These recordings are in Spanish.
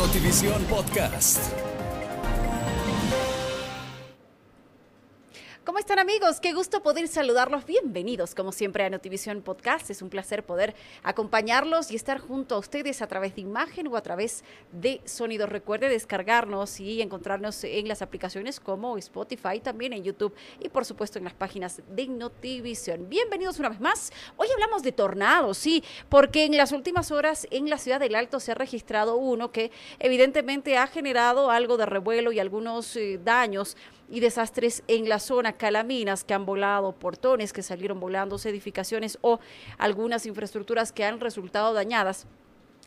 Notivisión Podcast. Amigos? Qué gusto poder saludarlos. Bienvenidos como siempre a Notivisión Podcast. Es un placer poder acompañarlos y estar junto a ustedes a través de imagen o a través de sonido. Recuerde descargarnos y encontrarnos en las aplicaciones como Spotify, también en YouTube y por supuesto en las páginas de Notivisión. Bienvenidos una vez más. Hoy hablamos de tornados, sí, porque en las últimas horas en la ciudad del Alto se ha registrado uno que evidentemente ha generado algo de revuelo y algunos eh, daños y desastres en la zona, calaminas que han volado, portones que salieron volando, edificaciones o algunas infraestructuras que han resultado dañadas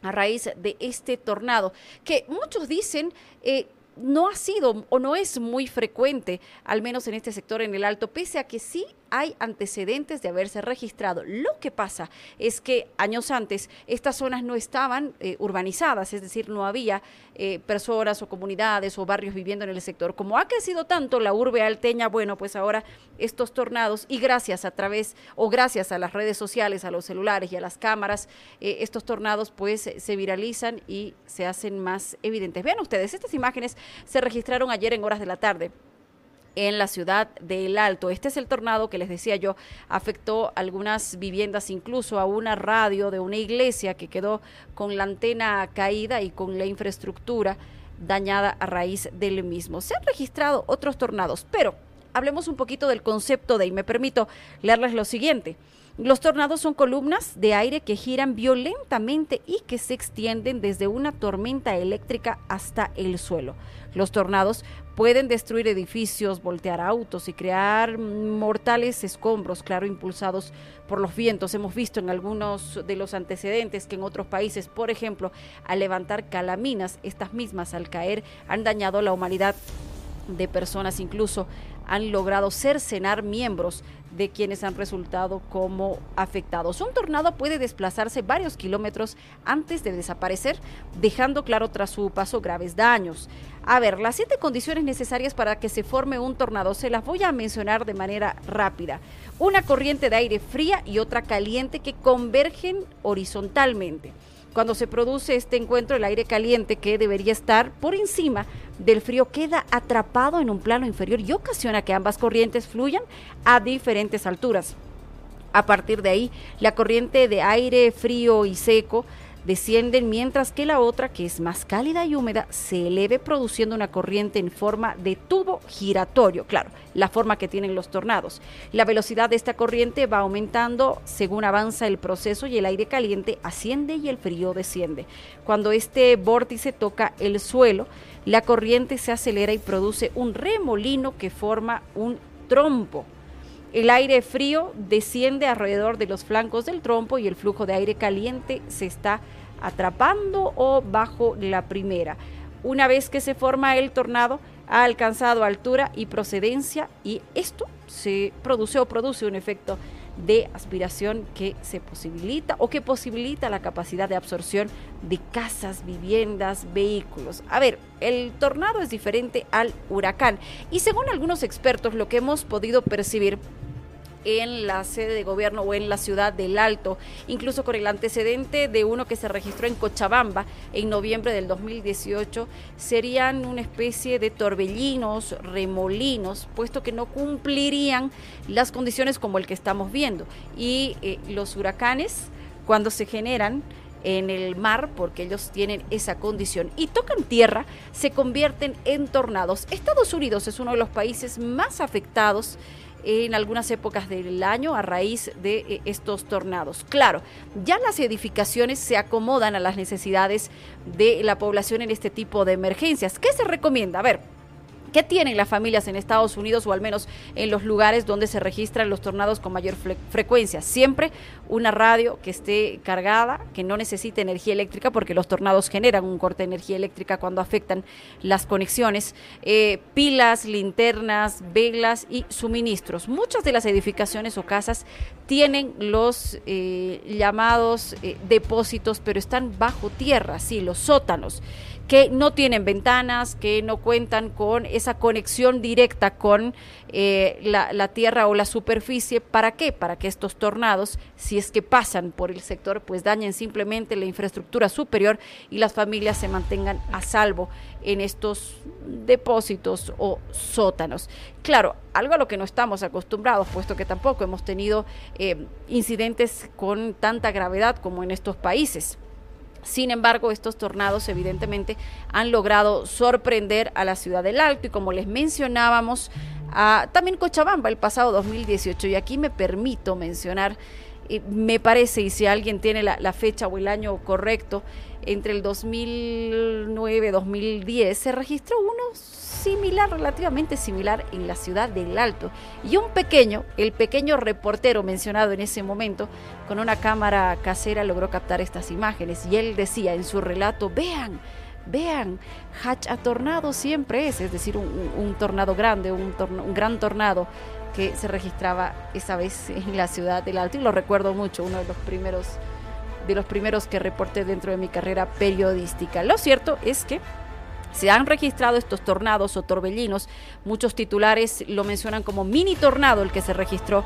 a raíz de este tornado, que muchos dicen eh, no ha sido o no es muy frecuente, al menos en este sector en el Alto, pese a que sí hay antecedentes de haberse registrado. Lo que pasa es que años antes estas zonas no estaban eh, urbanizadas, es decir, no había eh, personas o comunidades o barrios viviendo en el sector. Como ha crecido tanto la urbe alteña, bueno, pues ahora estos tornados y gracias a través o gracias a las redes sociales, a los celulares y a las cámaras, eh, estos tornados pues se viralizan y se hacen más evidentes. Vean ustedes, estas imágenes se registraron ayer en horas de la tarde en la ciudad del Alto. Este es el tornado que les decía yo, afectó algunas viviendas, incluso a una radio de una iglesia que quedó con la antena caída y con la infraestructura dañada a raíz del mismo. Se han registrado otros tornados, pero hablemos un poquito del concepto de, y me permito leerles lo siguiente. Los tornados son columnas de aire que giran violentamente y que se extienden desde una tormenta eléctrica hasta el suelo. Los tornados pueden destruir edificios, voltear autos y crear mortales escombros, claro, impulsados por los vientos. Hemos visto en algunos de los antecedentes que en otros países, por ejemplo, al levantar calaminas, estas mismas al caer han dañado la humanidad de personas, incluso han logrado cercenar miembros de quienes han resultado como afectados. Un tornado puede desplazarse varios kilómetros antes de desaparecer, dejando claro tras su paso graves daños. A ver, las siete condiciones necesarias para que se forme un tornado se las voy a mencionar de manera rápida. Una corriente de aire fría y otra caliente que convergen horizontalmente. Cuando se produce este encuentro, el aire caliente que debería estar por encima del frío queda atrapado en un plano inferior y ocasiona que ambas corrientes fluyan a diferentes alturas. A partir de ahí, la corriente de aire frío y seco descienden mientras que la otra, que es más cálida y húmeda, se eleve produciendo una corriente en forma de tubo giratorio, claro, la forma que tienen los tornados. La velocidad de esta corriente va aumentando según avanza el proceso y el aire caliente asciende y el frío desciende. Cuando este vórtice toca el suelo, la corriente se acelera y produce un remolino que forma un trompo. El aire frío desciende alrededor de los flancos del trompo y el flujo de aire caliente se está atrapando o bajo la primera. Una vez que se forma el tornado, ha alcanzado altura y procedencia y esto se produce o produce un efecto de aspiración que se posibilita o que posibilita la capacidad de absorción de casas, viviendas, vehículos. A ver, el tornado es diferente al huracán y según algunos expertos lo que hemos podido percibir en la sede de gobierno o en la ciudad del Alto, incluso con el antecedente de uno que se registró en Cochabamba en noviembre del 2018, serían una especie de torbellinos, remolinos, puesto que no cumplirían las condiciones como el que estamos viendo. Y eh, los huracanes, cuando se generan, en el mar porque ellos tienen esa condición y tocan tierra, se convierten en tornados. Estados Unidos es uno de los países más afectados en algunas épocas del año a raíz de eh, estos tornados. Claro, ya las edificaciones se acomodan a las necesidades de la población en este tipo de emergencias. ¿Qué se recomienda? A ver, ¿Qué tienen las familias en Estados Unidos o al menos en los lugares donde se registran los tornados con mayor frecuencia? Siempre una radio que esté cargada, que no necesite energía eléctrica, porque los tornados generan un corte de energía eléctrica cuando afectan las conexiones, eh, pilas, linternas, velas y suministros. Muchas de las edificaciones o casas tienen los eh, llamados eh, depósitos, pero están bajo tierra, sí, los sótanos que no tienen ventanas, que no cuentan con conexión directa con eh, la, la, tierra o la superficie. ¿Para qué? Para que estos tornados, si es que pasan por el sector, pues dañen simplemente la infraestructura superior y las familias se mantengan a salvo en estos depósitos o sótanos. Claro, algo a lo que no estamos acostumbrados, puesto que tampoco hemos tenido eh, incidentes con tanta gravedad como en estos países. Sin embargo, estos tornados evidentemente han logrado sorprender a la ciudad del Alto y como les mencionábamos, a, también Cochabamba el pasado 2018. Y aquí me permito mencionar, eh, me parece, y si alguien tiene la, la fecha o el año correcto, entre el 2009-2010 se registró uno similar, relativamente similar en la ciudad del Alto. Y un pequeño, el pequeño reportero mencionado en ese momento, con una cámara casera logró captar estas imágenes y él decía en su relato, vean, vean, Hatch a tornado siempre es, es decir, un, tornado grande, un, un gran tornado que se registraba esa vez en la ciudad del Alto y lo recuerdo mucho, uno de los primeros de los primeros que reporté dentro de mi carrera periodística. Lo cierto es que se han registrado estos tornados o torbellinos. Muchos titulares lo mencionan como mini tornado el que se registró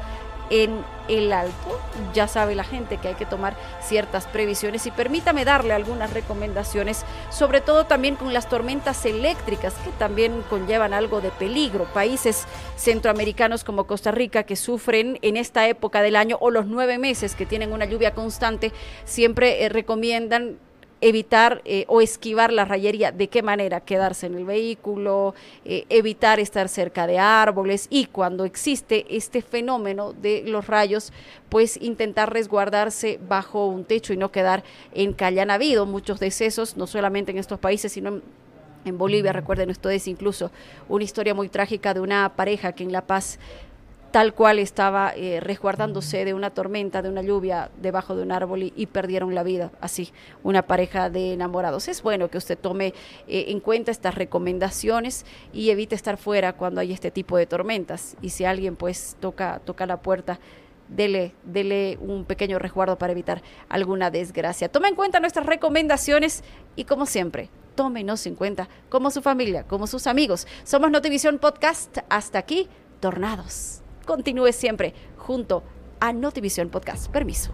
en el Alto. Ya sabe la gente que hay que tomar ciertas previsiones y permítame darle algunas recomendaciones, sobre todo también con las tormentas eléctricas que también conllevan algo de peligro. Países centroamericanos como Costa Rica que sufren en esta época del año o los nueve meses que tienen una lluvia constante, siempre eh, recomiendan evitar eh, o esquivar la rayería. ¿De qué manera? Quedarse en el vehículo, eh, evitar estar cerca de árboles y cuando existe este fenómeno de los rayos, pues intentar resguardarse bajo un techo y no quedar en calle. Han habido muchos decesos, no solamente en estos países, sino en, en Bolivia. Recuerden, esto es incluso una historia muy trágica de una pareja que en La Paz tal cual estaba eh, resguardándose de una tormenta, de una lluvia debajo de un árbol y, perdieron la vida, así, una pareja de enamorados. Es bueno que usted tome eh, en cuenta estas recomendaciones y evite estar fuera cuando hay este tipo de tormentas. Y si alguien pues toca, toca la puerta, dele, dele un pequeño resguardo para evitar alguna desgracia. Tome en cuenta nuestras recomendaciones y como siempre, tómenos en cuenta como su familia, como sus amigos. Somos Notivisión Podcast. Hasta aquí, tornados continúe siempre junto a Notivisión Podcast. Permiso.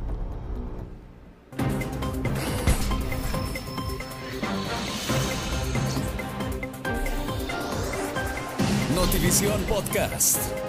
Notivisión Podcast.